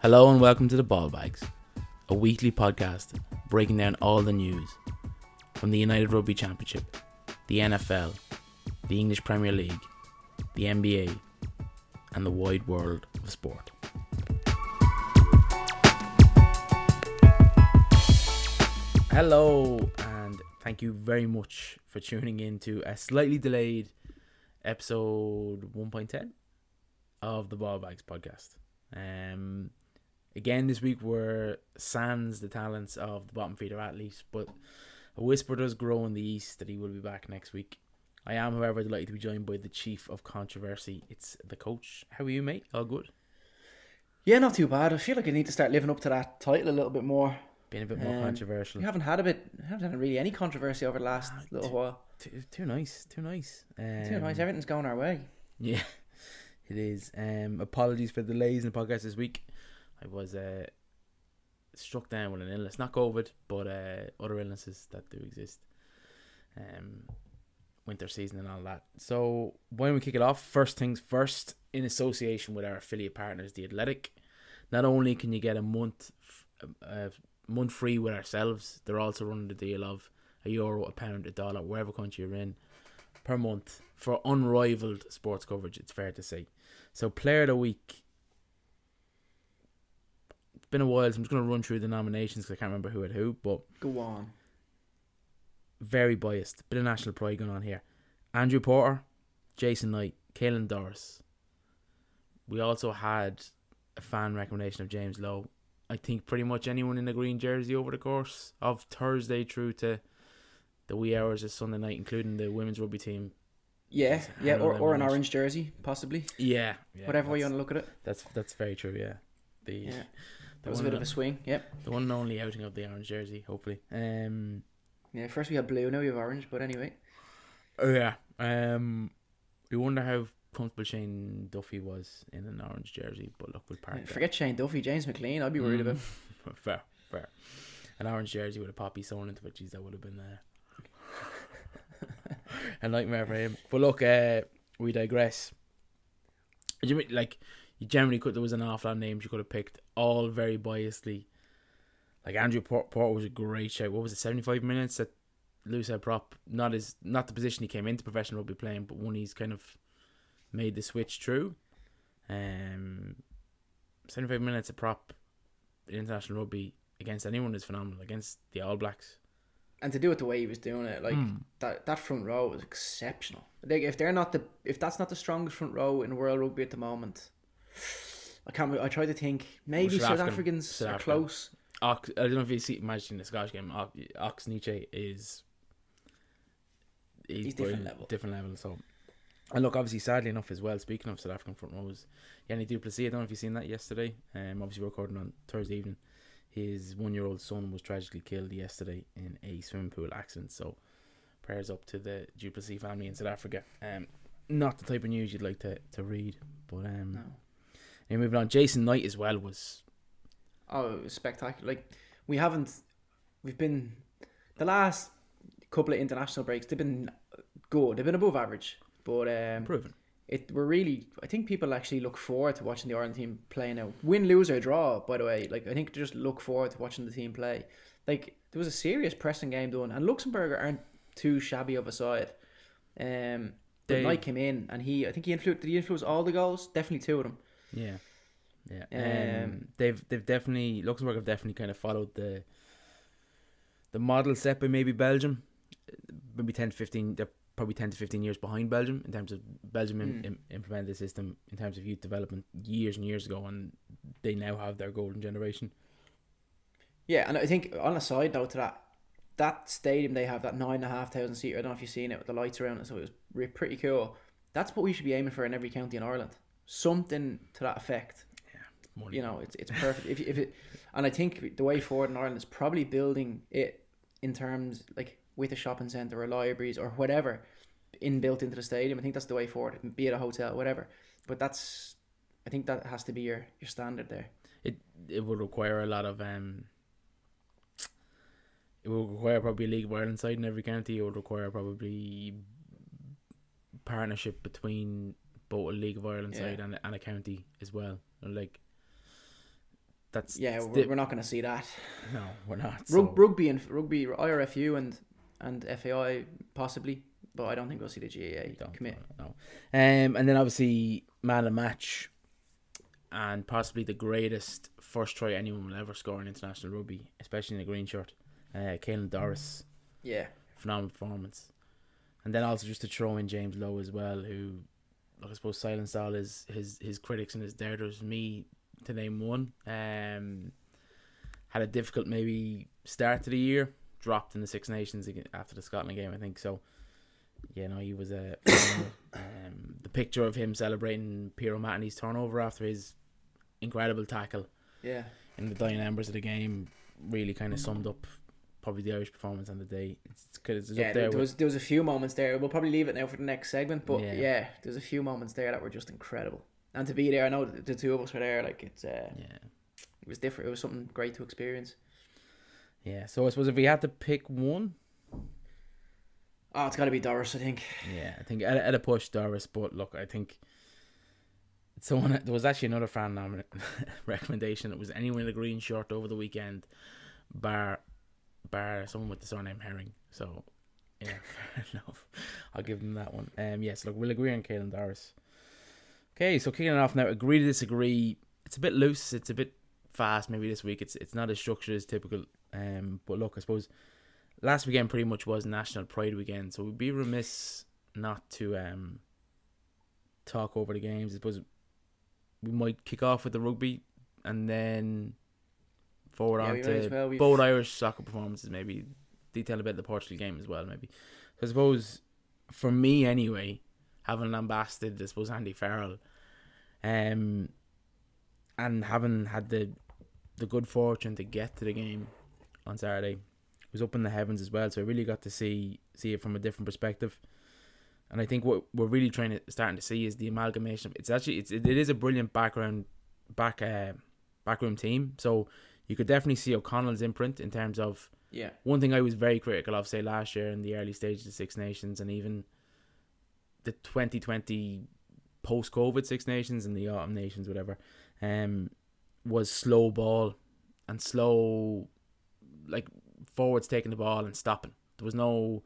Hello and welcome to the Ball Bags, a weekly podcast breaking down all the news from the United Rugby Championship, the NFL, the English Premier League, the NBA, and the wide world of sport. Hello, and thank you very much for tuning in to a slightly delayed episode 1.10 of the Ball Bags podcast. Um, again, this week we're sans the talents of the bottom feeder athletes, but a whisper does grow in the east that he will be back next week. I am, however, delighted to be joined by the chief of controversy. It's the coach. How are you, mate? All good? Yeah, not too bad. I feel like I need to start living up to that title a little bit more. Being a bit more Um, controversial. We haven't had a bit, haven't had really any controversy over the last Ah, little t- while. Too, too nice. Too nice. Um, Too nice. Everything's going our way. Yeah, it is. Um, apologies for the delays in the podcast this week. I was uh, struck down with an illness, not COVID, but uh, other illnesses that do exist. Um, winter season and all that. So don't we kick it off? First things first. In association with our affiliate partners, the Athletic, not only can you get a month, month free with ourselves, they're also running the deal of a euro, a pound, a dollar, wherever country you're in, per month for unrivaled sports coverage. It's fair to say. So, player of the week. Been a while, so I'm just going to run through the nominations because I can't remember who had who, but Go on. very biased. Bit of national pride going on here. Andrew Porter, Jason Knight, Caelan Doris. We also had a fan recommendation of James Lowe. I think pretty much anyone in a green jersey over the course of Thursday through to the wee hours of Sunday night, including the women's rugby team. Yeah, yeah, or, or an orange. orange jersey, possibly. Yeah, yeah Whatever way you want to look at it. That's that's very true. Yeah, the Yeah. That was a bit of a swing. Yep. the one and only outing of the orange jersey. Hopefully. Um. Yeah. First we had blue, now we have orange. But anyway, Oh yeah. Um. We wonder how comfortable Shane Duffy was in an orange jersey, but look, we'll park yeah, forget Shane Duffy, James McClean. I'd be worried Mm. about. fair, fair. An orange jersey with a poppy sewn into it. Geez, that would have been uh, a nightmare for him. But look, uh, we digress. Do you mean, like you generally could? There was an awful lot of names you could have picked, all very biasly. Like Andrew Port, Port was a great shout. What was it? Seventy five minutes at loose head prop. Not his, not the position he came into professional rugby playing, but one he's kind of made the switch through. Um, seventy five minutes at prop in international rugby against anyone is phenomenal. Against the All Blacks, And to do it the way he was doing it, like Mm. that, that front row was exceptional. Like if they're not the, if that's not the strongest front row in world rugby at the moment, I can't. I try to think maybe South South African- Africans South are African. close. Ox, I don't know if you see imagine the Scottish game. Ox, Nché is He's different level. Different level. So, and look, obviously, sadly enough, as well. Speaking of South African front rows, Jannie du Plessis. I don't know if you've seen that yesterday. Um, obviously, we're recording on Thursday evening. His one-year-old son was tragically killed yesterday in a swimming pool accident. So, prayers up to the du Plessis family in South Africa. Um, not the type of news you'd like to, to read, but um, No. And moving on. Jason Knight as well was Oh, it was spectacular! Like we haven't, we've been the last couple of international breaks. They've been good. They've been above average, but um, proven. it we're really. I think people actually look forward to watching the Ireland team play now. Win, lose or draw. By the way, like I think they just look forward to watching the team play. Like there was a serious pressing game done, and Luxembourg aren't too shabby of a side. Um, They- Knight came in, and he. I think he influenced. Did he influence all the goals? Definitely two of them. Yeah, yeah. Um, Um, they've they've definitely Luxembourg have definitely kind of followed the the model set by maybe Belgium, maybe ten to fifteen. They're probably ten to fifteen years behind Belgium in terms of Belgium Mm. im- implemented the system in terms of youth development years and years ago, and they now have their golden generation. Yeah, and I think on a side note to that, that stadium they have that nine and a half thousand seat. I don't know if you've seen it with the lights around it, so it was pretty cool. That's what we should be aiming for in every county in Ireland. Something to that effect. Yeah, money. You know, it's it's perfect. if if it, and I think the way forward in Ireland is probably building it in terms like with a shopping centre or libraries or whatever inbuilt into the stadium. I think that's the way forward. Be it a hotel, whatever. But that's, I think that has to be your your standard there. it it would require a lot of um. It would require probably a League of Ireland side in every county. It would require probably partnership between both a League of Ireland Yeah. side and, and a county as well. And, Like that's Yeah, we're, we're not going to see that. no, we're not. Rug, so- rugby and rugby, IRFU and and FAI possibly, but I don't think we'll see the GAA Don't commit. No. Um, and then obviously man of the match, and possibly the greatest first try anyone will ever score in international rugby, especially in a green shirt. Uh, Caelan Doris, Yeah, phenomenal performance. And then also just to throw in James Lowe as well, who I suppose silenced all his his his critics and his doubters. Me to name one. Um, had a difficult maybe start to the year, dropped in the Six Nations after the Scotland game, I think. So, yeah, no, he was a. um, the picture of him celebrating Peter O'Mahony's turnover after his incredible tackle yeah. in the dying embers of the game really kind of summed up probably the Irish performance on the day. It's, it's, 'cause it's Yeah, up there, there. was there was a few moments there. We'll probably leave it now for the next segment, but Yeah. yeah, there's a few moments there that were just incredible. And to be there, I know the, the two of us were there. Like it's uh, yeah. it was different. It was something great to experience. Yeah, so I suppose if we had to pick one, Oh, it's got to be Doris, I think. yeah, I think at, at a push Doris, but look, I think someone there was actually another fan nomin- recommendation. It was anyone in a green shirt over the weekend, bar bar someone with the surname Herring. So yeah, fair enough. I'll give them that one. Um, yes, look, we'll agree on Caelan Doris. Okay, so kicking it off now. Agree to disagree. It's a bit loose. It's a bit fast. Maybe this week it's it's not as structured as typical. Um, but look, I suppose last weekend pretty much was National Pride weekend, so we'd be remiss not to um talk over the games. I suppose we might kick off with the rugby and then forward Yeah, on to well. Both Irish soccer performances. Maybe detail a bit of the Portugal game as well. Maybe so I suppose for me anyway, having lambasted I suppose Andy Farrell, um, and having had the the good fortune to get to the game on Saturday was up in the heavens as well. So I really got to see see it from a different perspective. And I think what we're really trying to starting to see is the amalgamation. Of, it's actually it's it is a brilliant background back uh, backroom team. So you could definitely see O'Connell's imprint in terms of Yeah, one thing I was very critical of, say last year in the early stages of Six Nations and even the 2020 post COVID Six Nations and the Autumn Nations, whatever, um, was slow ball and slow, like forwards taking the ball and stopping. There was no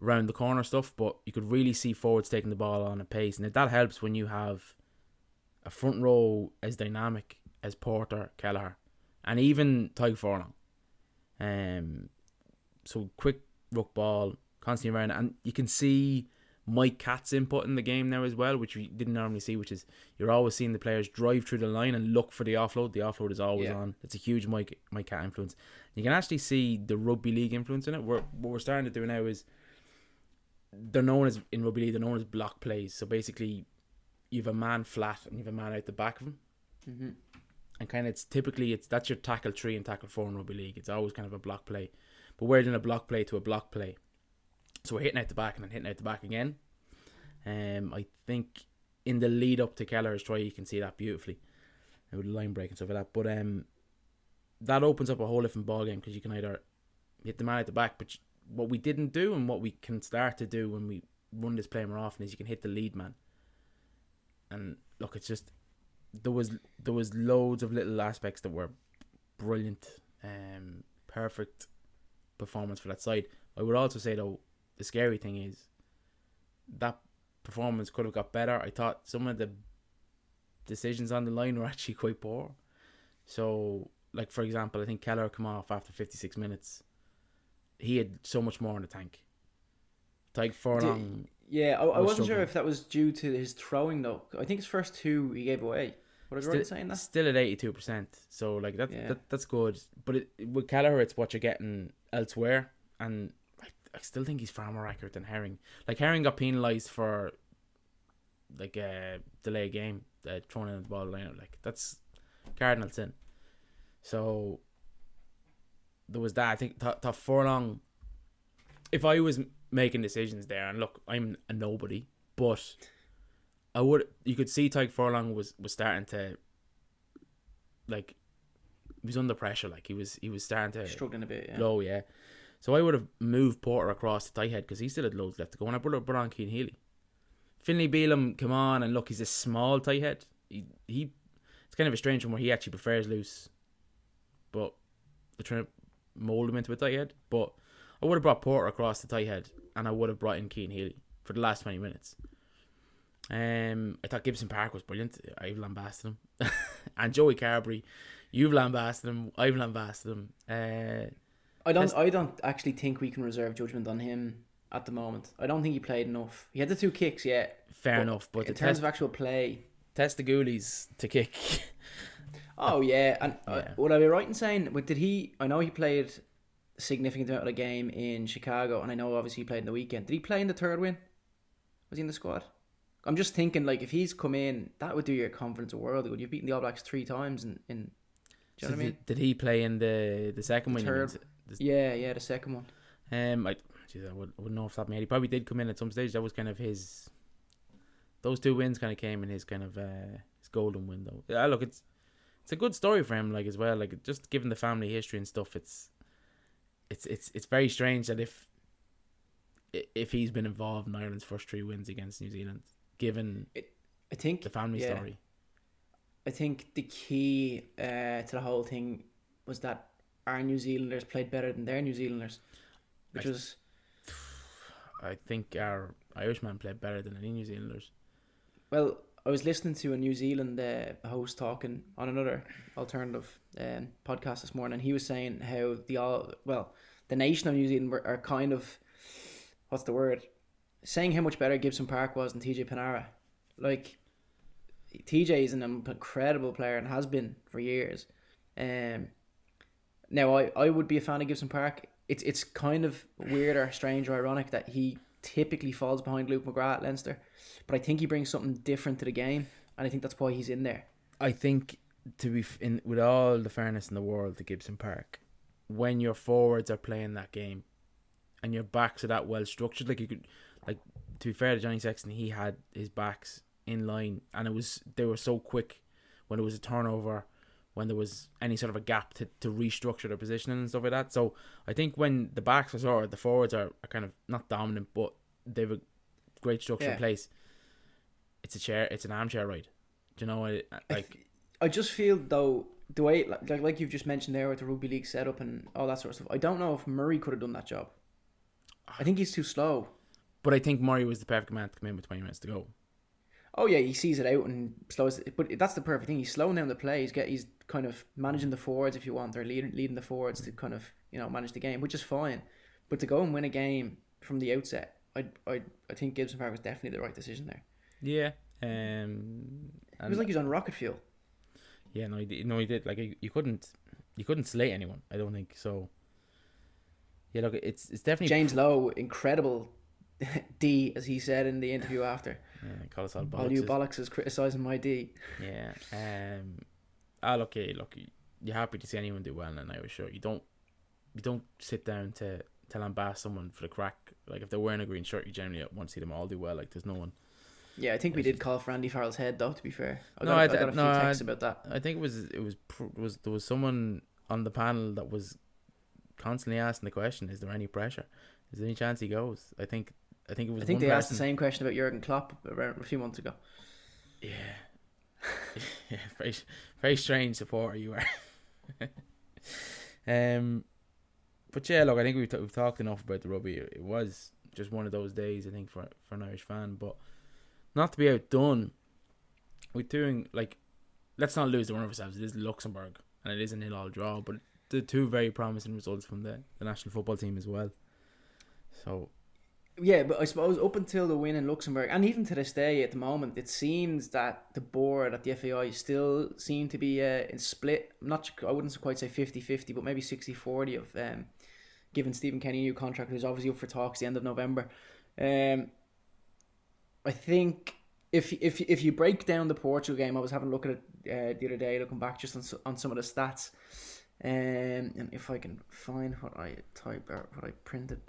round the corner stuff, but you could really see forwards taking the ball on a pace, and that helps when you have a front row as dynamic as Porter, Kelleher, and even Tadhg Furlong. Um, so quick ruck ball, constantly around, and you can see Mike Catt's input in the game now as well, which we didn't normally see. Which is you're always seeing the players drive through the line and look for the offload. The offload is always Yeah. on. It's a huge Mike Mike Catt influence. You can actually see the rugby league influence in it. We're, what we're starting to do now is they're known as in rugby league. They're known as block plays. So basically, you have a man flat and you have a man out the back of him hmm and kind of it's typically it's that's your tackle three and tackle four in rugby league. It's always kind of a block play, but we're doing a block play to a block play, so we're hitting out the back and then hitting out the back again. Um, I think in the lead up to Kelleher's try, you can see that beautifully, with the line break and stuff like that. But um, that opens up a whole different ball game because you can either hit the man at the back, but what we didn't do and what we can start to do when we run this play more often is you can hit the lead man. And look, it's just there was there was loads of little aspects that were brilliant, um, perfect performance for that side. I would also say though, the scary thing is that performance could have got better. I thought some of the decisions on the line were actually quite poor. So, like for example, I think Kelleher come off after fifty six minutes. He had so much more in the tank. Tadhg Furlong, Yeah, I, I was wasn't sure if that was due to his throwing though. I think his first two he gave away. What was I right in saying that? still at eighty two percent. So like that, Yeah. that that's good. But it, with Kelleher, it's what you're getting elsewhere, and I, I still think he's far more accurate than Herring. Like Herring got penalised for like a uh, delay game, uh, throwing in the ball line. Like that's cardinal sin. So there was that. I think th- th- Furlong. If I was making decisions there, and look, I'm a nobody, but I would. You could see Tadhg Furlong was was starting to like he was under pressure. Like he was he was starting to Struggling a bit. Yeah. low, yeah. So I would have moved Porter across to tight head because he still had loads left to go. And I brought, on Cian Healy. Finlay Bealham, come on and look, he's a small tight head. He, he it's kind of a strange one where he actually prefers loose but they're trying to mold him into a tight head. But I would have brought Porter across the tight head, and I would have brought in Cian Healy for the last twenty minutes. Um, I thought Gibson Park was brilliant. I've lambasted him, and Joey Carbery, you've lambasted him. I've lambasted him. Uh, I don't. I don't actually think we can reserve judgment on him at the moment. I don't think he played enough. He had the two kicks, yeah. fair But enough, but in terms test, of actual play, test the goalies to kick. oh yeah. And uh, Yeah. would I be right in saying? But did he? I know he played a significant amount of the game in Chicago, and I know obviously he played in the weekend. Did he play in the third win? Was he in the squad? I'm just thinking like if he's come in, that would do your confidence a world. You've beaten the All Blacks three times in. in do you know So what I mean? did, did he play in the the second The one? third. Yeah, yeah, the second one. Um, I, geez, I would, wouldn't know if that made. He probably did come in at some stage. That was kind of his. Those two wins kind of came in his kind of uh, his golden window. Yeah, look, it's it's a good story for him, like as well. Like just given the family history and stuff, it's it's it's it's very strange that if if he's been involved in Ireland's first three wins against New Zealand, given it, I think the family yeah. story. I think the key uh, to the whole thing was that our New Zealanders played better than their New Zealanders, which I- was I think our Irishman played better than any New Zealanders. well. I was listening to a New Zealand uh, host talking on another alternative um, podcast this morning, and he was saying how the all well the nation of New Zealand were, are kind of what's the word saying how much better Gibson Park was than TJ Perenara. Like TJ is an incredible player and has been for years. Um, now I, I would be a fan of Gibson Park. It's it's kind of weird or strange or ironic that he typically falls behind Luke McGrath at Leinster, but I think he brings something different to the game, and I think that's why he's in there. I think to be in with all the fairness in the world to Gibson Park, when your forwards are playing that game, and your backs are that well structured, like you could, like to be fair to Johnny Sexton, he had his backs in line, and it was they were so quick when there was a turnover, when there was any sort of a gap to, to restructure their positioning and stuff like that. So I think when the backs are sort of the forwards are, are kind of not dominant, but they've a great structure Yeah. in place. It's a chair. It's an armchair ride. Do you know? I- I Like I just feel though the way like like- like you've just mentioned there with the rugby league setup and all that sort of stuff. I don't know if Murray could have done that job. I think he's too slow. But I think Murray was the perfect man to come in with 20 minutes to go. Oh yeah, he sees it out and slows. It, but that's the perfect thing. He's slowing down the play. He's get he's kind of managing the forwards if you want, or leading leading the forwards to kind of you know manage the game, which is fine. But to go and win a game from the outset, I I I think Gibson Park was definitely the right decision there. Yeah. Um. It was like he was on rocket fuel. yeah, no, he did. No, he did. Like you, you couldn't, you couldn't slate anyone. I don't think so. Yeah, look, it's it's definitely James Lowe, incredible D, as he said in the interview after. Yeah, call us all All you bollocks. bollocks is criticising my D. Yeah. Um. Ah, look, yeah, look, you're happy to see anyone do well in an Irish shirt. You don't, you don't sit down to to lambast someone for the crack. Like if they're wearing a green shirt, you generally want to see them all do well. Like there's no one. Yeah, I think we did call for Andy Farrell's head, though. To be fair, I No, got, I I, got a few no, I- texts about that. I think it was it was was there was someone on the panel that was constantly asking the question: Is there any pressure? Is there any chance he goes? I think I think it was. I think they asked the same question about Jurgen Klopp around a few months ago. Yeah, yeah, very very strange supporter you are. um, but yeah, look, I think we've t- we've talked enough about the rugby. It was just one of those days, I think, for for an Irish fan. But not to be outdone, we're doing like, let's not lose the one of ourselves. It is Luxembourg, and it is a nil all draw, but the two very promising results from the the national football team as well. So Yeah, but I suppose up until the win in Luxembourg, and even to this day at the moment, it seems that the board at the FAI still seem to be uh, in split. I'm not, I wouldn't quite say 50-50, but maybe 60-40 of um, giving Stephen Kenny a new contract, who's obviously up for talks the end of November. Um, I think if if if you break down the Portugal game, I was having a look at it uh, the other day, looking back just on on some of the stats. Um, and if I can find what I type or what I printed,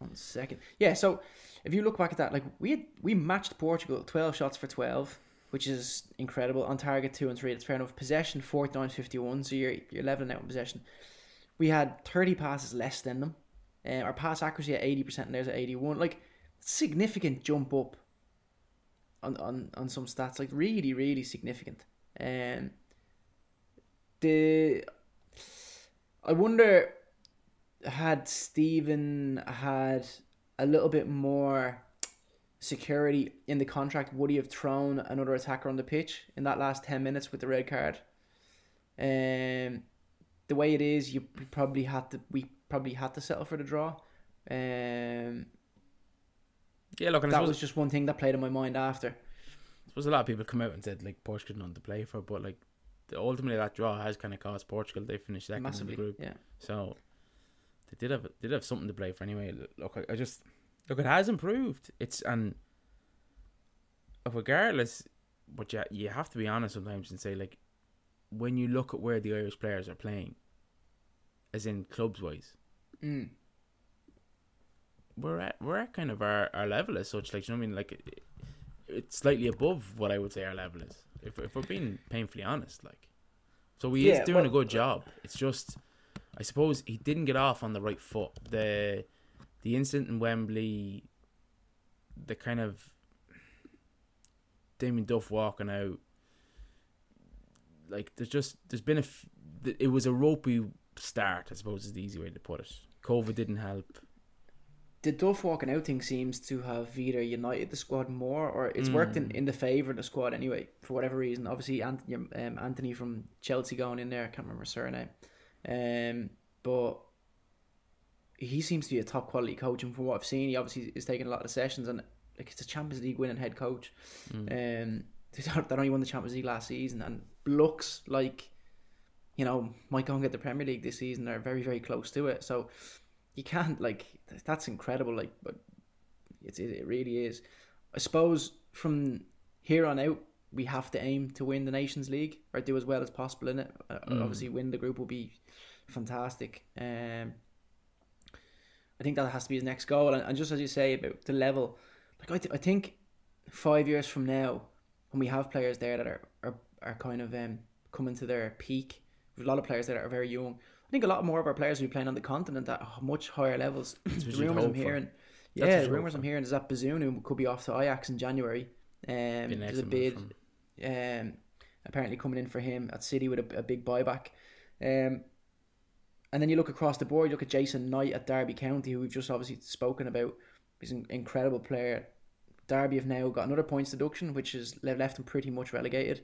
one second. Yeah, so if you look back at that, like we had, we matched Portugal twelve shots for twelve, which is incredible. On target two and three, that's fair enough. Possession 49-51, so you're you're leveling out in possession. We had thirty passes less than them. Uh, our pass accuracy at eighty percent, and theirs at eighty one. Like significant jump up on, on on some stats, like really really significant. Um, the I wonder had Stephen had a little bit more security in the contract, would he have thrown another attacker on the pitch in that last ten minutes with the red card? Um, the way it is, you probably had to. We probably had to settle for the draw. Um, Yeah, look, that suppose, was just one thing that played in my mind after. I suppose a lot of people come out and said like Portugal not to play for, but like ultimately that draw has kind of cost Portugal. They finished second Massively, in the group, yeah. so they did have did have something to play for anyway. Look, I, I just look, it has improved. It's and regardless, but you you have to be honest sometimes and say like when you look at where the Irish players are playing, as in clubs wise, Mm. we're at we're at kind of our, our level as such. Like you know what I mean? Like it, it's slightly above what I would say our level is. If if we're being painfully honest, like so we Yeah, is doing well- a good job. It's just I suppose he didn't get off on the right foot. The the incident in Wembley, the kind of Damien Duff walking out. Like there's just there's been a f- it was a ropey start. I suppose is the easy way to put it. COVID didn't help. the Duff walking out thing seems to have either united the squad more or it's worked in, Mm. in the favour of the squad anyway, for whatever reason. Obviously, Anthony, um, Anthony from Chelsea going in there, I can't remember his surname. Um, but he seems to be a top quality coach, and from what I've seen, he obviously is taking a lot of sessions and like it's a Champions League winning head coach. Mm. Um, they don't- they only won the Champions League last season and looks like, you know, might go and get the Premier League this season. They're very, very close to it. So you can't like that's incredible. Like, but it's it, it really is. I suppose from here on out, we have to aim to win the Nations League or do as well as possible in it. Uh, Mm. Obviously, win the group will be fantastic. Um, I think that has to be his next goal. And, and just as you say about the level, like I, th- I think five years from now, when we have players there that are are, are kind of um, coming to their peak, with a lot of players that are very young. I think a lot more of our players will be playing on the continent at much higher levels. The rumors I'm hearing, yeah, the rumors I'm hearing is that Bazunu could be off to Ajax in January. Um, there's a bid um, apparently coming in for him at City with a, a big buyback. Um, and then you look across the board, you look at Jason Knight at Derby County, who we've just obviously spoken about. He's an incredible player. Derby have now got another points deduction, which has left him pretty much relegated.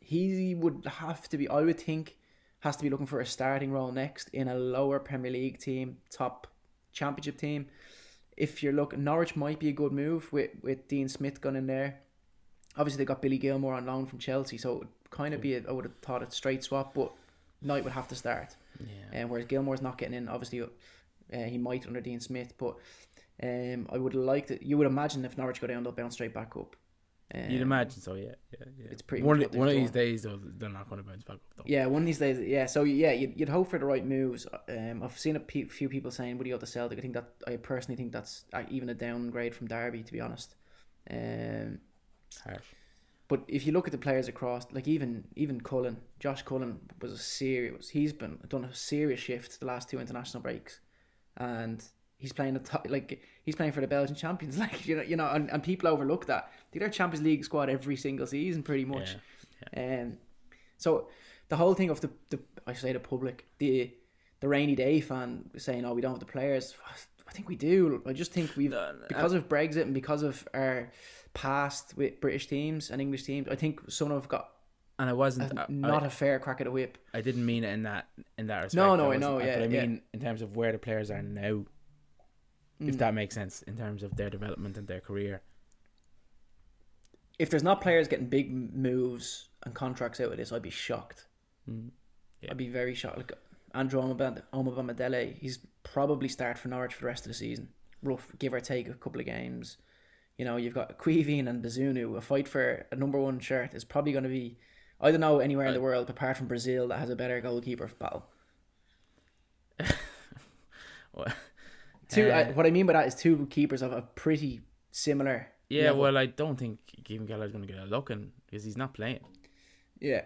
He would have to be, I would think, has to be looking for a starting role next in a lower Premier League team, top championship team. If you're looking, Norwich might be a good move with, with Dean Smith gone in there. Obviously, they got Billy Gilmour on loan from Chelsea, so it would kind of be, a, I would have thought a straight swap, but Knight would have to start. Yeah. And whereas Gilmour's not getting in, obviously, uh, he might under Dean Smith, but um, I would like to. You would imagine if Norwich go down, they'll bounce straight back up. Um, You'd imagine so, yeah, yeah, yeah. It's pretty one of, one of these days though. They're not going to bounce back up though. Yeah, one of these days. Yeah, so yeah, you'd, you'd hope for the right moves. Um, I've seen a pe- few people saying, "Would he go to Celtic?" I think that I personally think that's uh, even a downgrade from Derby, to be honest. Um, Harsh. but if you look at the players across, like even even Cullen, Josh Cullen was a serious. He's been done a serious shift the last two international breaks, and he's playing a top, like he's playing for the Belgian champions. Like you know, you know, and, and people overlook that. They're Champions League squad every single season, pretty much. Um, so the whole thing of the, the I say the public, the the rainy day fan saying, "Oh, we don't have the players." I think we do. I just think we've because of Brexit and because of our past with British teams and English teams. I think some have got And I wasn't. a, I, not a fair crack at the whip. I, I didn't mean it in that in that respect. No, no, I know, yeah, but I yeah. mean in terms of where the players are now, if Mm. that makes sense, in terms of their development and their career. If there's not players getting big moves and contracts out of this, I'd be shocked. Mm. Yeah. I'd be very shocked. Like Andrew Omobamidele, he's probably start for Norwich for the rest of the season. Rough, give or take a couple of games. You know, you've got Caoimhín and Bazunu. A fight for a number one shirt is probably going to be, I don't know anywhere in the world apart from Brazil that has a better goalkeeper battle. Well, Two, Uh, I, what I mean by that is two keepers of a pretty similar. yeah, level. well, I don't think Kevin Kelleher's going to get a look in because he's not playing. yeah,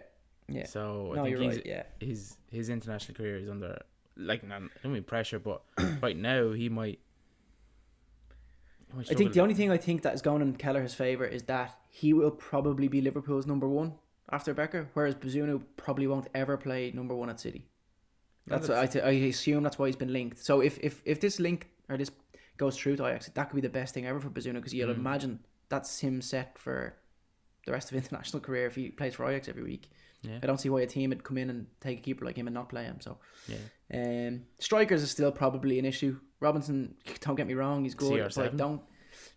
yeah. So I no, think he's, right. Yeah, his his international career is under like not, I don't mean pressure, but right now he might. I think the only thing I think that is going in Kelleher's favour is that he will probably be Liverpool's number one after Becker, whereas Bazunu probably won't ever play number one at City. That's No, I, th- I assume that's why he's been linked. So if if if this link or this goes through to Ajax, that could be the best thing ever for Bazunu because you'll Mm. imagine that's him set for the rest of his international career if he plays for Ajax every week. Yeah. I don't see why a team would come in and take a keeper like him and not play him. So Yeah. Um, strikers is still probably an issue. Robinson, don't get me wrong, he's good. CR7. But don't.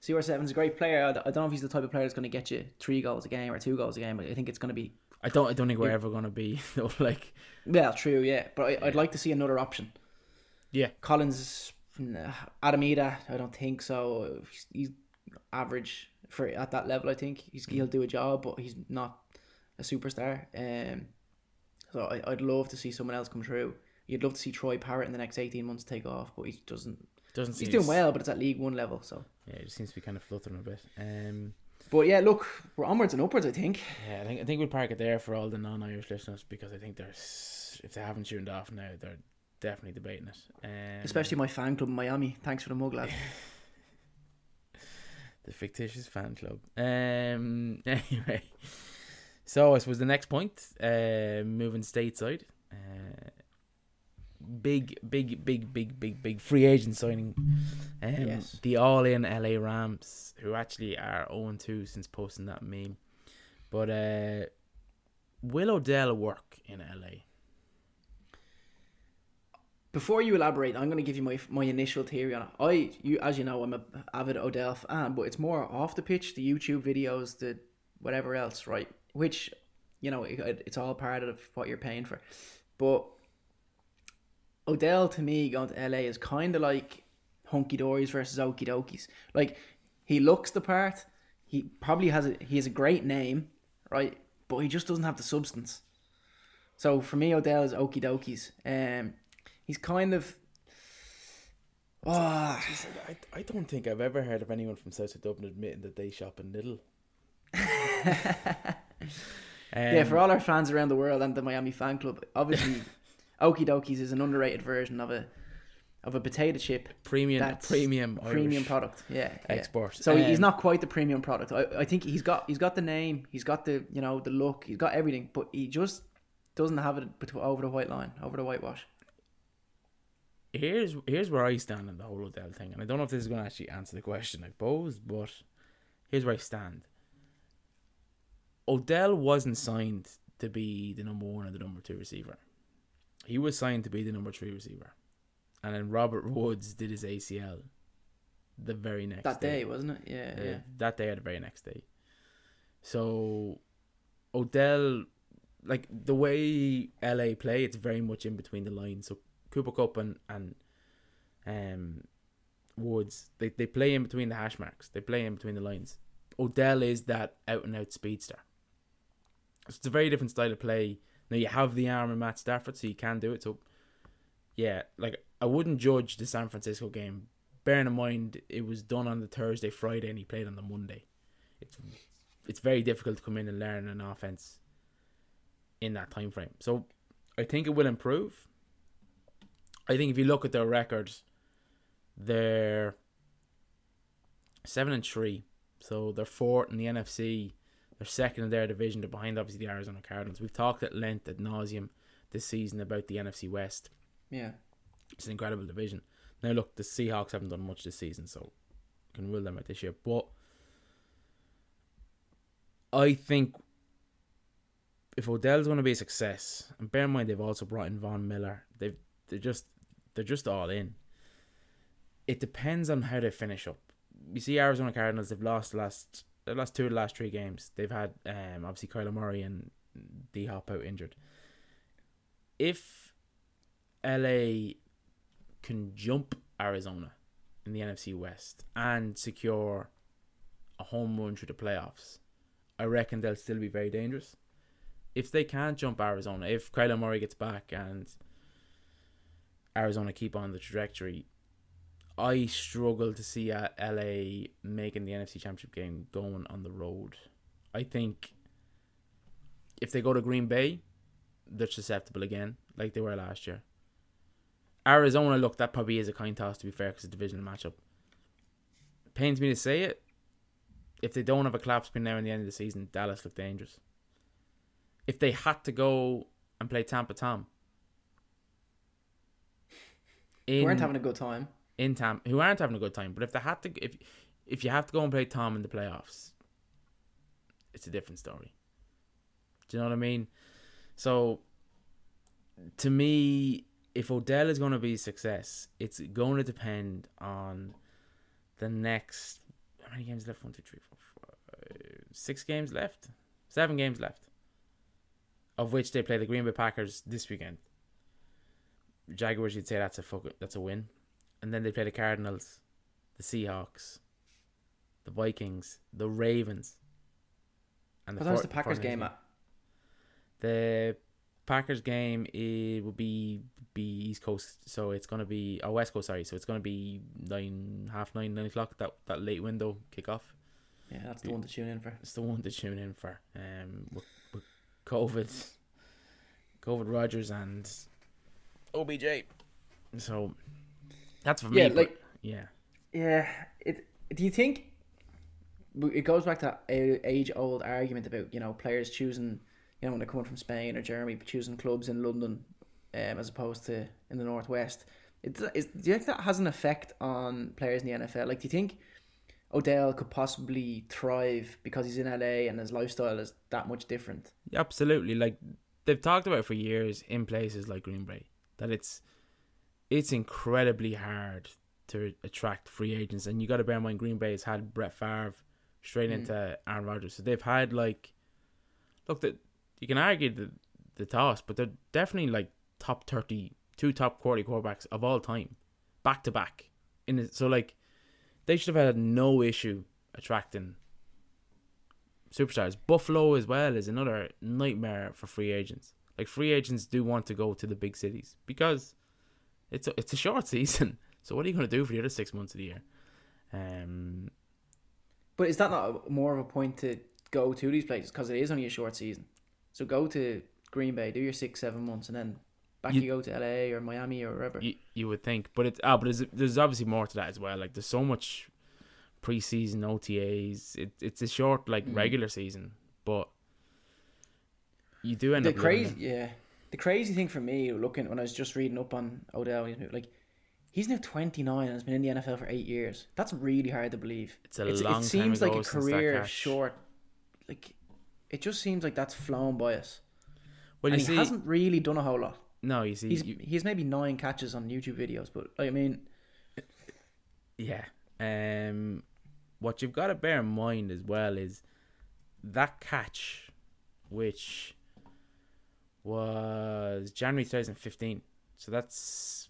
CR7's a great player. I don't know if he's the type of player that's going to get you three goals a game or two goals a game. But I think it's going to be I don't. I don't think we're ever gonna be though, like. well, true, yeah. But I, I'd like to see another option. Yeah. Collins, nah, Adam Idah, I don't think so. He's, he's average for at that level. I think he's, he'll do a job, but he's not a superstar. Um, so I, I'd love to see someone else come through. You'd love to see Troy Parrott in the next eighteen months take off, but he doesn't. Doesn't He's doing well, but it's at League One level. So, Yeah, it just seems to be kind of fluttering a bit. Um, but yeah, look, we're onwards and upwards. I think. yeah, I think I think we'll park it there for all the non-Irish listeners because I think there's if they haven't tuned off now, they're definitely debating it. Um, Especially my fan club in Miami. Thanks for the mug, lad. the fictitious fan club. Um. Anyway, so I suppose the next point, uh, moving stateside, uh, big, big, big, big, big, big free agent signing. Um, Yes. The all-in LA Rams, who actually are 0-2 since posting that meme, but uh, will Odell work in LA? Before you elaborate, I'm going to give you my my initial theory on it. I, you, as you know, I'm a avid Odell fan, but it's more off the pitch, the YouTube videos, the whatever else, right? Which, you know, it, it's all part of what you're paying for. But Odell, to me, going to LA is kind of like hunky dories versus okie dokies. Like he looks the part. He probably has a he has a great name, right? But he just doesn't have the substance. So for me, Odell is okie dokies. Um, he's kind of. Ah, Jeez, I, I don't think I've ever heard of anyone from South of Dublin admitting that they shop in Lidl. yeah, Um, for all our fans around the world and the Miami fan club, obviously, okie dokies is an underrated version of a of a potato chip premium, that's premium, premium Irish product. Yeah, yeah. export. So he's Um, not quite the premium product. I, I think he's got he's got the name, he's got the you know the look, he's got everything, but he just doesn't have it over the white line, over the whitewash. Here's here's where I stand on the whole Odell thing, and I don't know if this is going to actually answer the question I posed, but here's where I stand. Odell wasn't signed to be the number one or the number two receiver. He was signed to be the number three receiver, and then Robert Woods did his ACL the very next That day, wasn't it? Yeah, uh, yeah. that day or the very next day. So Odell, like the way LA play, it's very much in between the lines. So Cooper Kupp and and um Woods, they they play in between the hash marks. They play in between the lines. Odell is that out and out speedster. So it's a very different style of play. Now you have the arm in Matt Stafford, so you can do it. So yeah, like I wouldn't judge the San Francisco game bearing in mind it was done on the Thursday, Friday, and he played on the Monday. It's it's very difficult to come in and learn an offense in that time frame. So I think it will improve. I think if you look at their records, they're seven and three. So they're fourth in the NFC. They're second in their division. They're behind obviously the Arizona Cardinals. We've talked at length at nauseum this season about the NFC West. Yeah. It's an incredible division. Now look, the Seahawks haven't done much this season, so can rule them out this year. But I think if Odell's going to be a success, and bear in mind they've also brought in Von Miller, they've they're just they're just all in. It depends on how they finish up. You see, Arizona Cardinals they've lost the last they last two of the last three games. They've had um obviously Kyler Murray and D Hop out injured. If LA can jump Arizona in the NFC West and secure a home run through the playoffs, I reckon they'll still be very dangerous. If they can't jump Arizona, if Kyler Murray gets back and Arizona keep on the trajectory, I struggle to see uh, LA making the NFC Championship game going on the road. I think if they go to Green Bay, they're susceptible again, like they were last year. Arizona, look, that probably is a coin toss to be fair, because it's a divisional matchup. Pains me to say it. If they don't have a collapse between now and the end of the season, Dallas look dangerous. If they had to go and play Tampa Tom, in We weren't having a good time. In Tam who aren't having a good time. But if they had to, if if you have to go and play Tom in the playoffs, it's a different story. Do you know what I mean? So, to me, if Odell is going to be a success, it's going to depend on the next. How many games left? One, two, three, four, five, six games left. Seven games left. Of which they play the Green Bay Packers this weekend. Jaguars, you'd say that's a fuck, that's a win, and then they play the Cardinals, the Seahawks, the Vikings, the Ravens, and What time's Fort- the Packers game at? The Packers game it will be be East Coast, so it's gonna be oh West Coast, sorry. So it's gonna be nine, half nine, nine o'clock. That that late window kickoff. Yeah, that's the one to tune in for. It's the one to tune in for. Um, with, with COVID, COVID Rodgers and OBJ. So that's for Yeah, me. like but, yeah, yeah. It. Do you think it goes back to that age old argument about you know players choosing you know when they're coming from Spain or Germany choosing clubs in London um, as opposed to in the northwest. It, is, do you think that has an effect on players in the NFL? Like, do you think Odell could possibly thrive because he's in LA and his lifestyle is that much different? Yeah, absolutely. Like they've talked about for years in places like Green Bay that it's it's incredibly hard to attract free agents, and you got to bear in mind Green Bay has had Brett Favre straight Mm. into Aaron Rodgers, so they've had like look that you can argue the the toss, but they're definitely like top thirty two top quality quarterbacks of all time, back to back. In it, so like they should have had no issue attracting superstars. Buffalo as well is another nightmare for free agents. Like free agents do want to go to the big cities because it's a, it's a short season. So what are you going to do for the other six months of the year? Um, But is that not more of a point to go to these places because it is only a short season? So go to Green Bay, do your six, seven months, and then back You- you, go to LA or Miami or wherever. you, you would think, but it's ah, but there's, there's obviously more to that as well. Like there's so much preseason OTAs. It it's a short like Mm. regular season, but you do end the up crazy, yeah, the crazy thing for me, looking when I was just reading up on Odell, you know, like he's now twenty nine and has been in the NFL for eight years. That's really hard to believe. It's a It's, long it seems time like a career short. Like it just seems like that's flown by us. Well, and he see, hasn't really done a whole lot. no, you see, He's you, he's maybe nine catches on YouTube videos, but I mean, Yeah. Um, what you've got to bear in mind as well is that catch, which was January 2015. So that's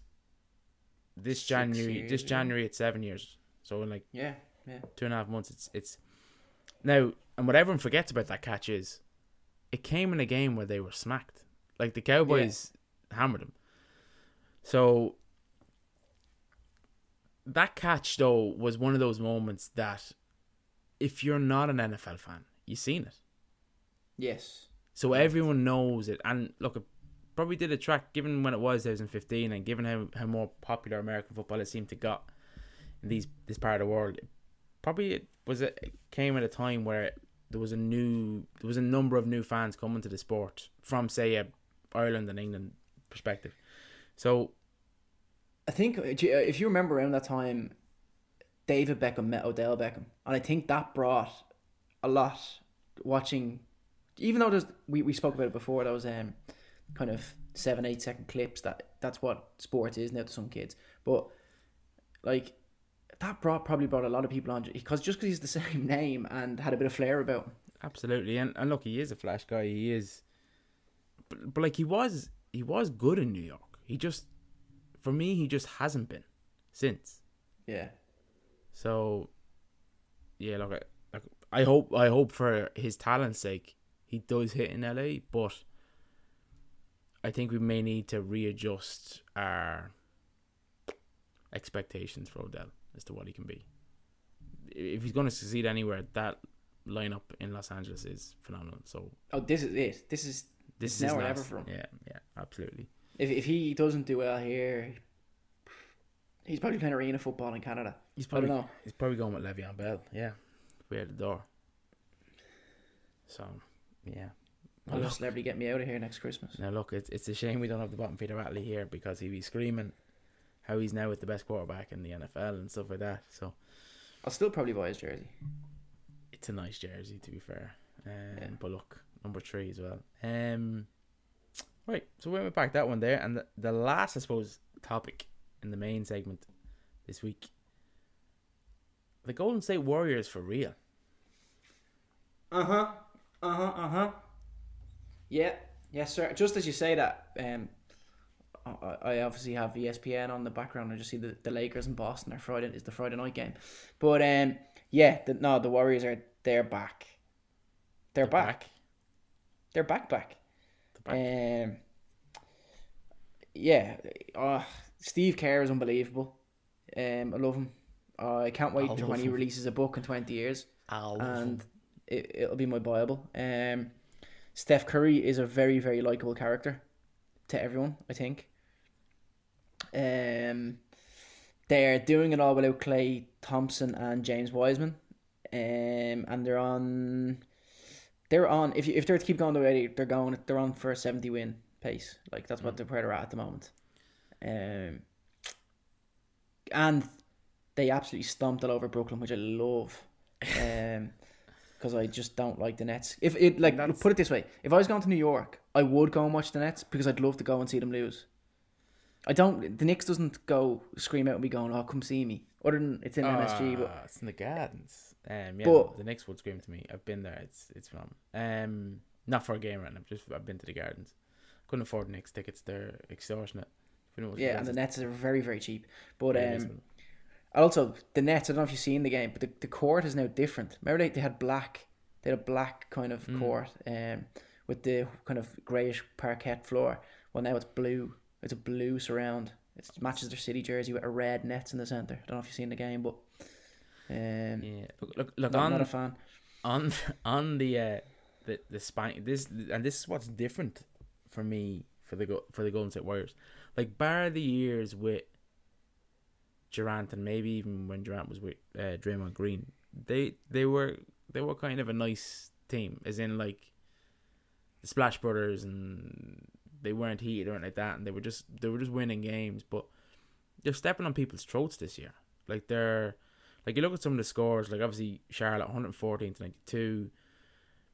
this Six January. years this. January, it's seven years. So in like yeah, yeah. two and a half months, it's it's now. And what everyone forgets about that catch is, it came in a game where they were smacked. Like the Cowboys hammered them. So that catch though was one of those moments that if you're not an NFL fan, you've seen it. Yes. So everyone knows it. And look, it probably did attract, given when it was 2015 and given how, how more popular American football it seemed to got in these this part of the world, it probably it was a, it came at a time where there was a new there was a number of new fans coming to the sport from say a Ireland and England perspective. So I think uh, you- if you remember around that time, David Beckham met Odell Beckham, and I think that brought a lot. Watching, even though there's we, we spoke about it before, those um kind of seven eight second clips that that's what sports is now to some kids, but like that brought probably brought a lot of people on because just because he's the same name and had a bit of flair about him. Absolutely, and and look, he is a flash guy. He is, but, but like he was, he was good in New York. He just, for me, he just hasn't been since. Yeah, So, yeah, look, I, like I hope, I hope for his talent's sake, he does hit in LA. But I think we may need to readjust our expectations for Odell as to what he can be. If he's going to succeed anywhere, that lineup in Los Angeles is phenomenal. So oh this is it. This is this is now or never for him. Yeah, yeah, absolutely. if if he doesn't do well here, he's probably playing arena football in Canada. He's I probably don't know. he's probably going with Le'Veon Bell. Yeah, way out the door. So, yeah. I'll just celebrity get me out of here next Christmas. Now look, it's it's a shame we don't have the bottom feeder Atley here because he'd be screaming how he's now with the best quarterback in the NFL and stuff like that. So I'll still probably buy his jersey. it's a nice jersey to be fair. Um, Yeah. But look, number three as well. Um, right, so we went back that one there, and the, the last, I suppose, topic in the main segment this week: the Golden State Warriors for real. Uh huh. Uh huh. Uh huh. Yeah. Yes, sir. Just as you say that, um, I, obviously have ESPN on the background. I just see the, the Lakers and Boston are Friday is the Friday night game, but um, yeah, the, no, the Warriors are they're back. They're, back. They're back. Back. The back. Um. Yeah. Uh, Steve Kerr is unbelievable. Um, I love him. Uh, I can't wait I when he him. releases a book in twenty years and it, it'll be my Bible. Um, Steph Curry is a very, very likable character to everyone, I think. Um, they're doing it all without Klay Thompson and James Wiseman. Um, and they're on. They're on. If you, if they're to keep going the way they're going, they're on for a seventy win pace. Like that's what they're where they're at at the moment. Um, and they absolutely stomped all over Brooklyn, which I love. Um, because I just don't like the Nets. If it like That's- put it this way, if I was going to New York, I would go and watch the Nets because I'd love to go and see them lose. I don't. The Knicks doesn't go scream out and be going, "Oh, come see me." Other than it's in MSG, but Ah, it's in the gardens. Um, yeah, But- the Knicks would scream to me. I've been there. It's it's phenomenal. Um, not for a game right now. Just I've been to the gardens. Couldn't afford Knicks tickets. They're extortionate. Yeah, what and the Nets are very, very cheap. But um, also the Nets. I don't know if you've seen the game, but the, the court is now different. Remember they, they had black. They had a black kind of Mm. court, um, with the kind of greyish parquet floor. Well, now it's blue. It's a blue surround. It matches their city jersey with a red nets in the center. I don't know if you've seen the game, but um, yeah. Look, look, look not, on not a fan. on on the uh the the spine this and this is what's different for me for the go for the Golden State Warriors. Like bar the years with Durant and maybe even when Durant was with uh, Draymond Green, they they were they were kind of a nice team, as in like the Splash Brothers, and they weren't heated or anything like that, and they were just they were just winning games, but they're stepping on people's throats this year. Like they're like you look at some of the scores, like obviously Charlotte 114 to 92,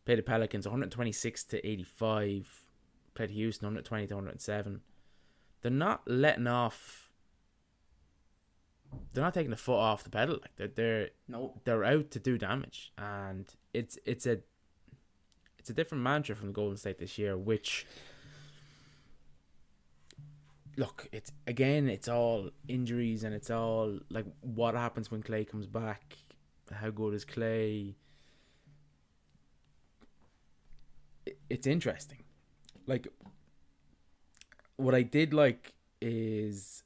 played the Pelicans 126 to 85, played Houston 120 to 107. They're not letting off. They're not taking the foot off the pedal. Like they're they're No, they're out to do damage, and it's it's a it's a different mantra from the Golden State this year, which look, it's again, it's all injuries and it's all like what happens when Klay comes back. How good is Klay? It's interesting. Like, what I did like is,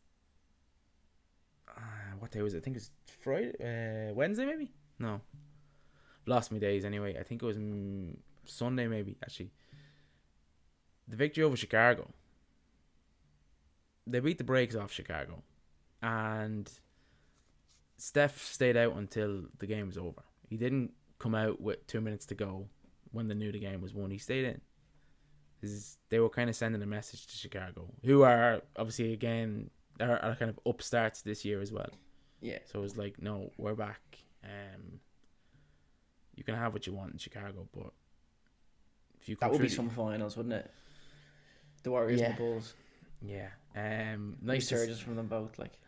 what day was it? I think it was Friday, uh, Wednesday maybe. No, lost me days anyway. I think it was mm, Sunday maybe actually. The victory over Chicago they beat the brakes off Chicago, and Steph stayed out until the game was over. He didn't come out with two minutes to go when they knew the game was won. He stayed in. Is- they were kind of sending a message to Chicago, who are obviously again are, are kind of upstarts this year as well. Yeah, So it was like, no, we're back. Um, you can have what you want in Chicago, but if you that would be some finals, wouldn't it? The Warriors and Yeah. the Bulls. yeah. Um, nice to, Resurgence from them both. Like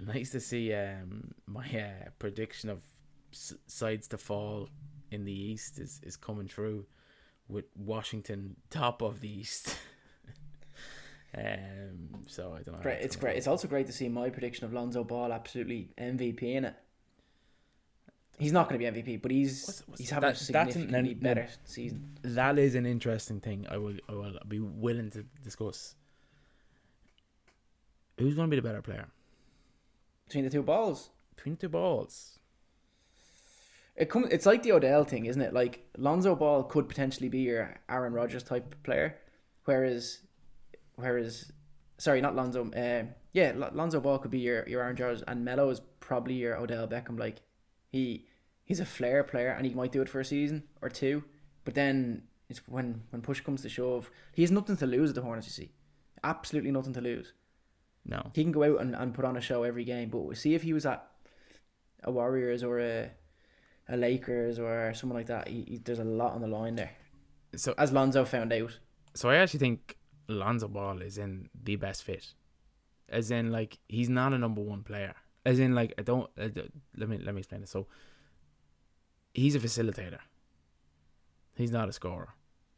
Nice to see um, my uh, prediction of s- sides to fall in the East is, is coming true with Washington top of the East. um, so I don't know. great. It's great. go. It's also great to see my prediction of Lonzo Ball absolutely MVP in it. He's not going to be MVP, but he's What's- what's- he's having that- a that's an- significantly no. better season. That is an interesting thing. I will I will be willing to discuss. Who's going to be the better player Between the two balls, between the two balls? it comes. It's like the Odell thing, isn't it? Like Lonzo Ball could potentially be your Aaron Rodgers type player, whereas, whereas, sorry, not Lonzo. Uh, yeah, L- Lonzo Ball could be your your Aaron Rodgers, and Melo is probably your Odell Beckham. Like he he's a flair player, and he might do it for a season or two, but then it's when when push comes to shove, he has nothing to lose at the Hornets. You see, absolutely nothing to lose. No. He can go out and, and put on a show every game, but we see if he was at a Warriors or a a Lakers or someone like that, he, he, there's a lot on the line there. So As Lonzo found out. so I actually think Lonzo Ball is in the best fit. As in, like he's not a number one player. As in, like I don't. Uh, d- let me let me explain it. So he's a facilitator. He's not a scorer.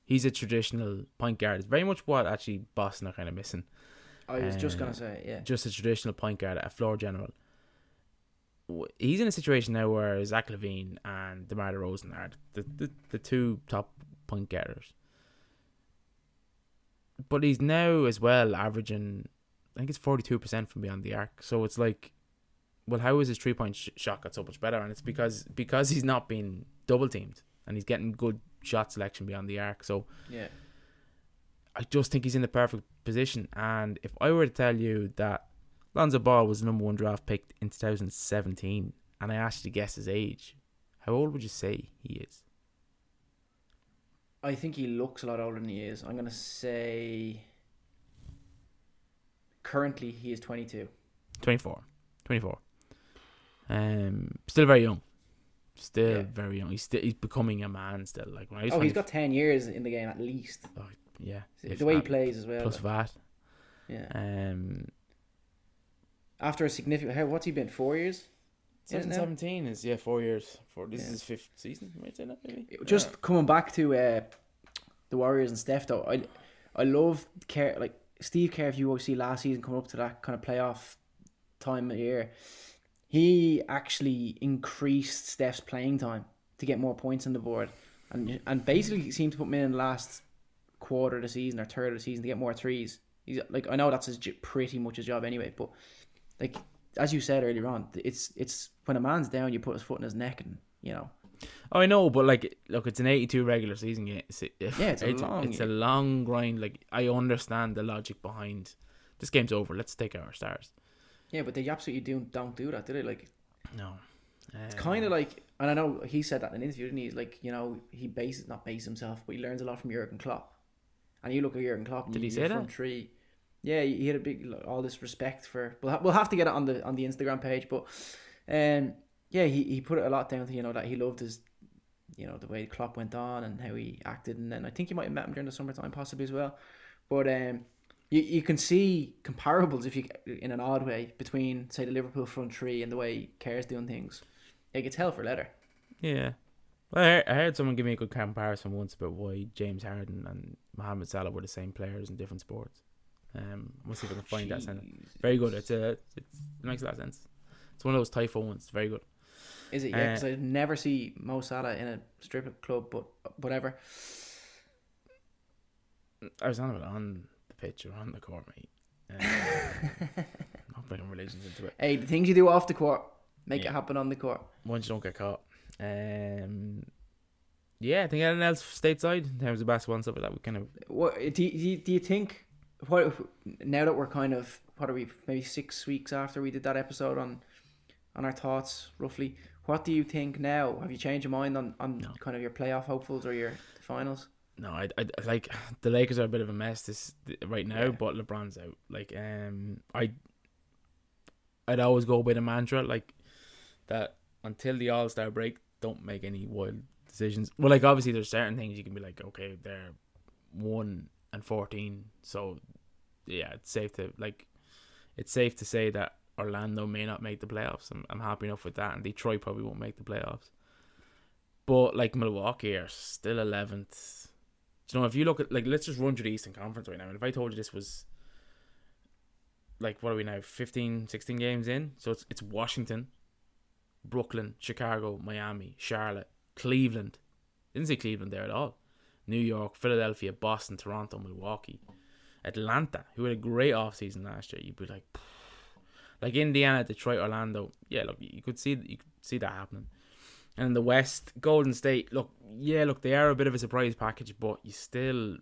He's a traditional point guard. It's very much what actually Boston are kind of missing. I was just Uh, gonna say, yeah. Just a traditional point guard, a floor general. He's in a situation now where Zach LaVine and DeMar DeRozan are the, the, the two top point getters. But he's now as well averaging, I think it's 42% from beyond the arc. So it's like, well, how is his three point sh- shot got so much better? And it's because because he's not being double teamed and he's getting good shot selection beyond the arc. So Yeah. I just think he's in the perfect position. And if I were to tell you that Lonzo Ball was the number one draft pick in 2017, and I asked you to guess his age, how old would you say he is? I think he looks a lot older than he is. I'm gonna say currently he is 22. 24. 24. Um, still very young. Still Yeah. very young. He's still he's becoming a man still. Like when I was Oh, he's 20 got 10 years in the game at least. Oh, yeah. The way he plays as well. plus that. Yeah. Um, After a significant, how, what's he been? Four years. In now? 2017 is yeah four years. For this Yeah. is his fifth season. I saying that maybe? Just coming back to uh, the Warriors and Steph though, I I love care like Steve Kerr. If you always see last season coming up to that kind of playoff time of year, he actually increased Steph's playing time to get more points on the board, and and basically seemed to put him in the last quarter of the season or third of the season to get more threes. He's like I know that's his pretty much his job anyway, but like as you said earlier on, it's it's when a man's down, you put his foot in his neck, and you know Oh, I know, but like, look, it's an 82 regular season game. It's, Yeah, it's a long it's a long grind. Like, I understand the logic behind this game's over. Let's take our stars. Yeah, but they absolutely do don't do that, do they? Like No, it's uh, kind of like, and I know he said that in an interview, didn't he? He's like, you know, he bases not base himself, but he learns a lot from Jurgen Klopp. And you look at Jurgen Klopp, Did he say that? Three, yeah, he had a big all this respect for. We'll ha- we'll have to get it on the on the Instagram page, but um, yeah, he he put it a lot down to you know that he loved his, you know, the way the Klopp went on and how he acted, and then I think you might have met him during the summertime possibly as well, but um. You, you can see comparables if you in an odd way between say the Liverpool front three and the way Kerr's doing things. Like it's hell for leather. yeah. Well, I heard someone give me a good comparison once about why James Harden and Mohamed Salah were the same players in different sports. Um, we'll see if I can find that sentence. Very good. It's a, it's, it makes a lot of sense. It's one of those typho ones. It's very good. Is it? Yeah, because Uh, I never see Mo Salah in a strip club, but whatever. I was on it on the pitch or on the court, mate. Um, not bringing religions into it. Hey, the things you do off the court, make Yeah. it happen on the court. Once you don't get caught. Um, yeah, I think anything else stateside in terms of basketball and stuff like that. We kind of What do do you, do you think? What now that we're kind of what are we? Maybe six weeks after we did that episode on on our thoughts, roughly. What do you think now? Have you changed your mind on, on No. kind of your playoff hopefuls or your finals? no, I, I like the Lakers are a bit of a mess this right now, Yeah. but LeBron's out. Like, um, I I'd always go by the mantra like that until the All Star break, don't make any wild decisions. Well, like obviously there's certain things you can be like, okay, they're one and fourteen, so yeah, it's safe to like, it's safe to say that Orlando may not make the playoffs. I'm I'm happy enough with that, and Detroit probably won't make the playoffs. But like Milwaukee are still eleventh. Do you know if you look at like let's just run through the Eastern Conference right now, and if I told you this was like what are we now 15 16 games in so it's it's washington brooklyn chicago miami charlotte cleveland didn't say cleveland there at all new york philadelphia boston toronto milwaukee atlanta who had a great offseason last year you'd be like like indiana detroit orlando yeah look you could see you could see that happening and in the west golden state look yeah look they are a bit of a surprise package but you still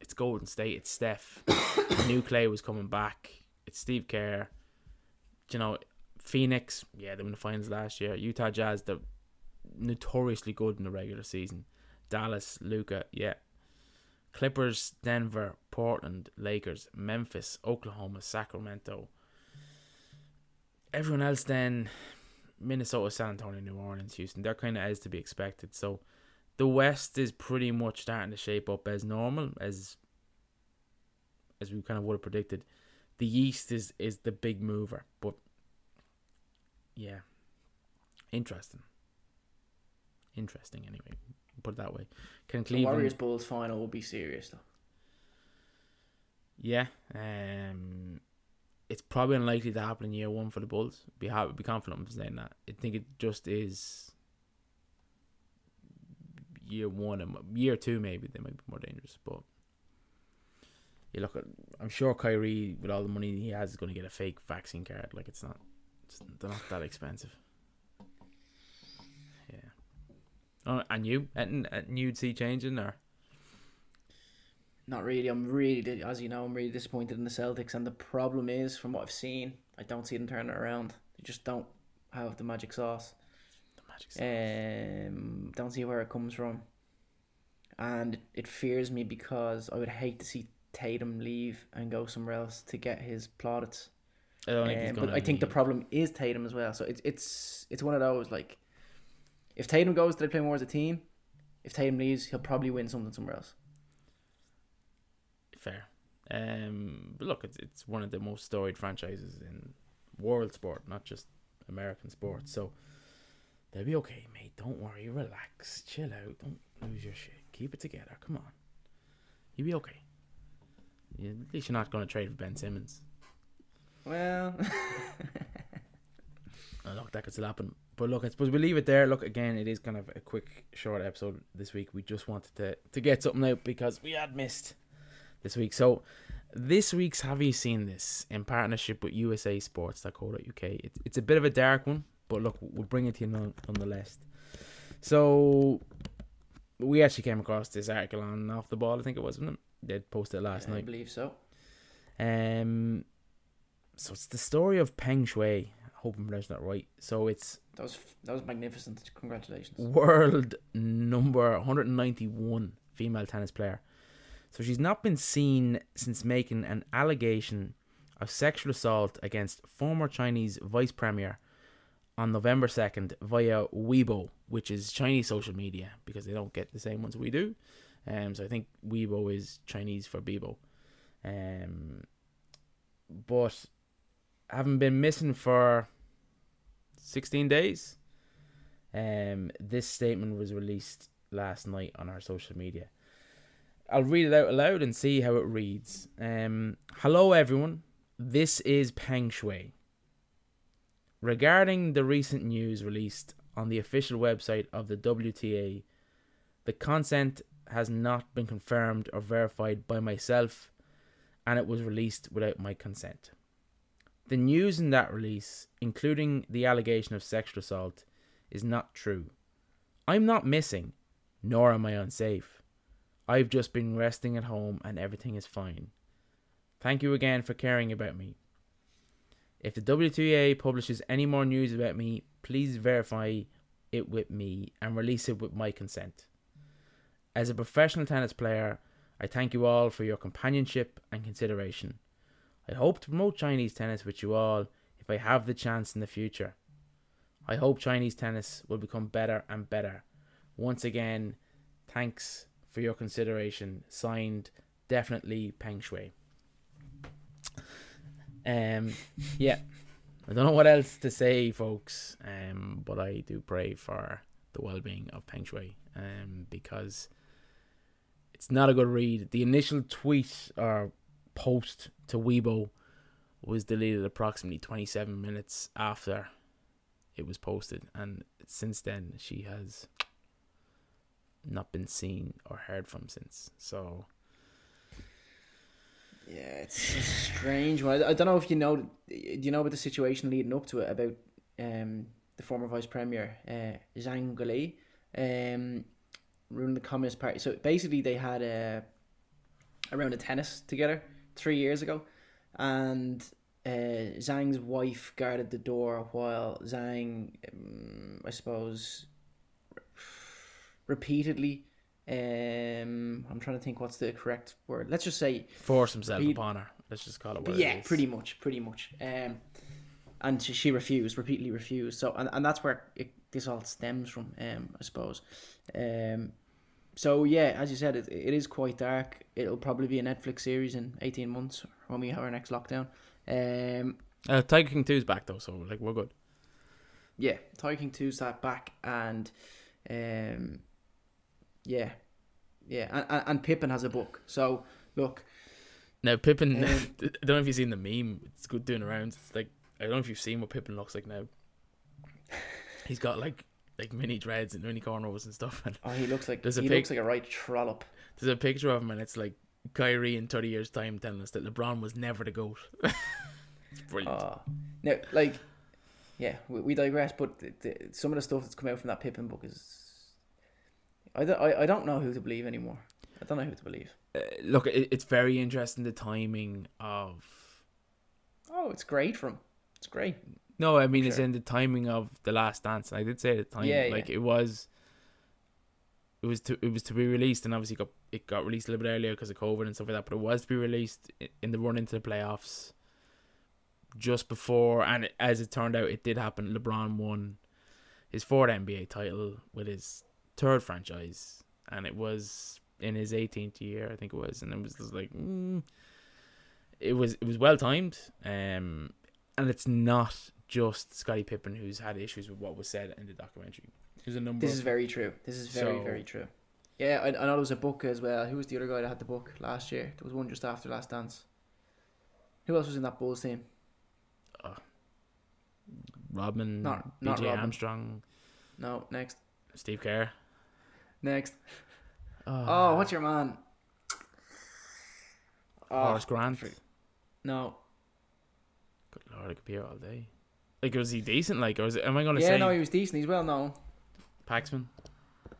it's golden state it's steph new Klay was coming back it's Steve Kerr. You know, Phoenix, yeah, they won the finals last year. Utah Jazz, they're notoriously good in the regular season. Dallas, Luka, yeah. Clippers, Denver, Portland, Lakers, Memphis, Oklahoma, Sacramento. Everyone else then Minnesota, San Antonio, New Orleans, Houston. They're kind of as to be expected. So the West is pretty much starting to shape up as normal as as we kind of would have predicted. The East is is the big mover, but yeah, interesting. Interesting, anyway. Put it that way. Can The Cleveland? Warriors Bulls final will be serious though. Yeah, um, it's probably unlikely to happen in year one for the Bulls. Be ha- be confident of saying that. I think it just is year one and year two maybe they might be more dangerous. But you look at, I'm sure Kyrie with all the money he has is going to get a fake vaccine card. Like it's not, it's they're not that expensive. Yeah. Oh, and you, and, and you'd see changing or Not really. I'm really, as you know, I'm really disappointed in the Celtics, and the problem is, from what I've seen, I don't see them turning it around. They just don't have the magic sauce. the Magic. Sauce. Um, don't see where it comes from, and it fears me because I would hate to see Tatum leave and go somewhere else to get his plaudits. I don't think Um, going but I think the problem is Tatum as well. So it's it's it's one of those like, if Tatum goes, they play more as a team. If Tatum leaves, he'll probably win something somewhere else. fair. Um, but look, it's it's one of the most storied franchises in world sport, not just American sport. So they'll be okay, mate. Don't worry, relax, chill out, don't lose your shit. Keep it together. Come on, you'll be okay. Yeah, at least you're not going to trade for Ben Simmons. Well, Oh, look, that could still happen. But look, I suppose we leave it there. Look, again, it is kind of a quick, short episode this week. We just wanted to, to get something out because we had missed this week. So, this week's Have You Seen This in partnership with USA Sports.co.uk. It, it's a bit of a dark one, but look, we'll bring it to you none, nonetheless. So, we actually came across this article on Off the Ball, I think it was, wasn't it? They posted it last I night. I believe so. Um, so, it's the story of Peng Shuai. I hope I'm pronouncing that right. So, it's That was that was magnificent. Congratulations. world number 191 female tennis player. So she's not been seen since making an allegation of sexual assault against former Chinese vice premier on November 2nd via Weibo, which is Chinese social media because they don't get the same ones we do. Um, so I think Weibo is Chinese for Bebo. Um, but having been missing for 16 days, um, this statement was released last night on our social media. I'll read it out aloud and see how it reads. Um, Hello, everyone. This is Peng Shuai. Regarding the recent news released on the official website of the WTA, the consent has not been confirmed or verified by myself, and it was released without my consent. The news in that release, including the allegation of sexual assault, is not true. I'm not missing, nor am I unsafe. I've just been resting at home and everything is fine. Thank you again for caring about me. If the WTA publishes any more news about me, please verify it with me and release it with my consent. As a professional tennis player, I thank you all for your companionship and consideration. I hope to promote Chinese tennis with you all if I have the chance in the future. I hope Chinese tennis will become better and better. Once again, thanks for your consideration. Signed, definitely Peng Shuai. Um, yeah, I don't know what else to say, folks. Um, but I do pray for the well-being of Peng Shuai. Um, because it's not a good read. The initial tweet or post to Weibo was deleted approximately 27 minutes after it was posted, and since then she has not been seen or heard from since. So Yeah, it's a strange one. I, don't know if you know. Do you know about the situation leading up to it about um the former vice premier uh, Zhang Gaoli um ruling the Communist Party? So basically, they had a a round of tennis together three years ago, and uh, Zhang's wife guarded the door while Zhang, um, I suppose, repeatedly Um, I'm trying to think what's the correct word. Let's just say Force himself Repeat- upon her. Let's just call it what yeah, it pretty much, pretty much. Um, and she, she refused, repeatedly refused. So, and, and that's where it, this all stems from, um, I suppose. Um, so yeah, as you said, it, it is quite dark. It'll probably be a Netflix series in eighteen months when we have our next lockdown. Um, Uh, Tiger King 2's back though, so like we're good. yeah, Tiger King 2's that back, and um, yeah, yeah, and, and, and Pippen has a book. So look, Now Pippen, Um, I don't know if you've seen the meme. It's good doing around. It's like I don't know if you've seen what Pippen looks like now. He's got like like mini dreads and mini cornrows and stuff, and oh, he looks like There's a he pic- looks like a right trollop. there's a picture of him, and it's like Kyrie in thirty years' time telling us that LeBron was never the goat. it's brilliant. Oh, now, like, yeah, we, we digress, but the, the, some of the stuff that's come out from that Pippen book is. I, don't- I, I don't know who to believe anymore. I don't know who to believe. Uh, look, it, it's very interesting the timing of. Oh, it's great from. It's great. No, I mean it's Sure. in the timing of the Last Dance. I did say at the time, Yeah, like yeah. it was. It was to it was to be released, and obviously got it got released a little bit earlier because of COVID and stuff like that. But it was to be released in the run into the playoffs, just before, and it, as it turned out, it did happen. LeBron won his fourth NBA title with his third franchise, and it was in his 18th year, I think it was, and it was just like, mm, it was it was well timed, um, and it's not just Scottie Pippen who's had issues with what was said in the documentary. There's a number. This of, is very true. This is very, So- very true. Yeah, I, I know there was a book as well. Who was the other guy that had the book last year? There was one just after Last Dance. Who else was in that Bulls team? Uh, Rodman, Not- not B.J. Rodman. Armstrong, No, next. Steve Kerr. Next. Oh, Oh, what's your man? Oh, Horace Grant. no. Good lord, I could be here all day. Like, was he decent? Like, or is it, am I going to Yeah, say Yeah, no, he was decent. He's well known. Paxman?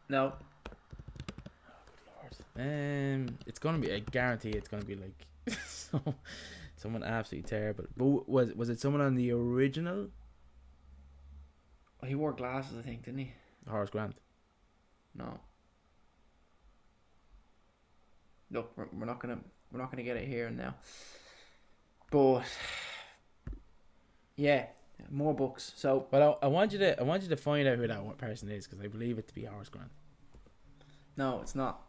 No. Oh good lord. Um, it's gonna be. I guarantee it's gonna be like so, someone absolutely terrible. But was was it someone on the original He wore glasses, I think, didn't he? Horace Grant? No. Look, we're, we're not gonna we're not gonna get it here and now. But yeah, more books. So Well, I, I want you to I want you to find out who that person is because I believe it to be Horace Grant. no, it's not.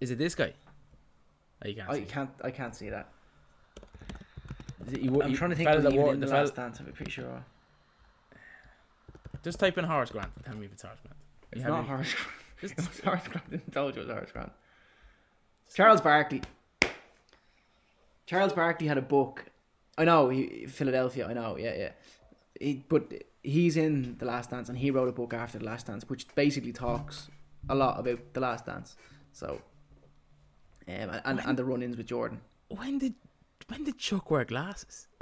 Is it this guy? Oh, you can't. I see. can't I can't see that. Is it- you I'm you- trying to think fella of that wore- in the, the fella- last dance. I'm pretty sure Just type in Horace Grant. and Tell me if it's Horace Grant. It's not Horace Grant. Just- It was Horace Grant. I told you it was Horace Grant. Charles Barkley. Charles Barkley had a book. I know he, Philadelphia. I know. Yeah, yeah. He, but he's in the Last Dance, and he wrote a book after the Last Dance, which basically talks a lot about the Last Dance. So, um, and and, and the run-ins with Jordan. when did when did Chuck wear glasses?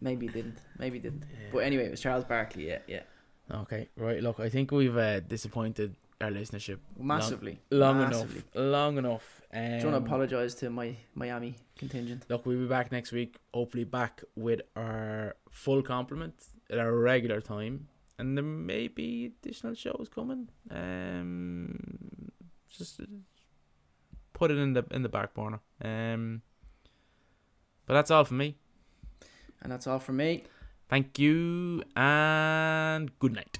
Maybe he didn't. Maybe he didn't. But anyway, it was Charles Barkley. Yeah, yeah. Okay, right. Look, I think we've uh, disappointed our listenership Massively. long massively. enough. Long enough. Um, Do you want to apologise to my Miami contingent? Look, we'll be back next week. Hopefully, back with our full complement at our regular time, and there may be additional shows coming. Um, just uh, put it in the in the back burner. Um, but that's all for me. And that's all from me. Thank you and good night.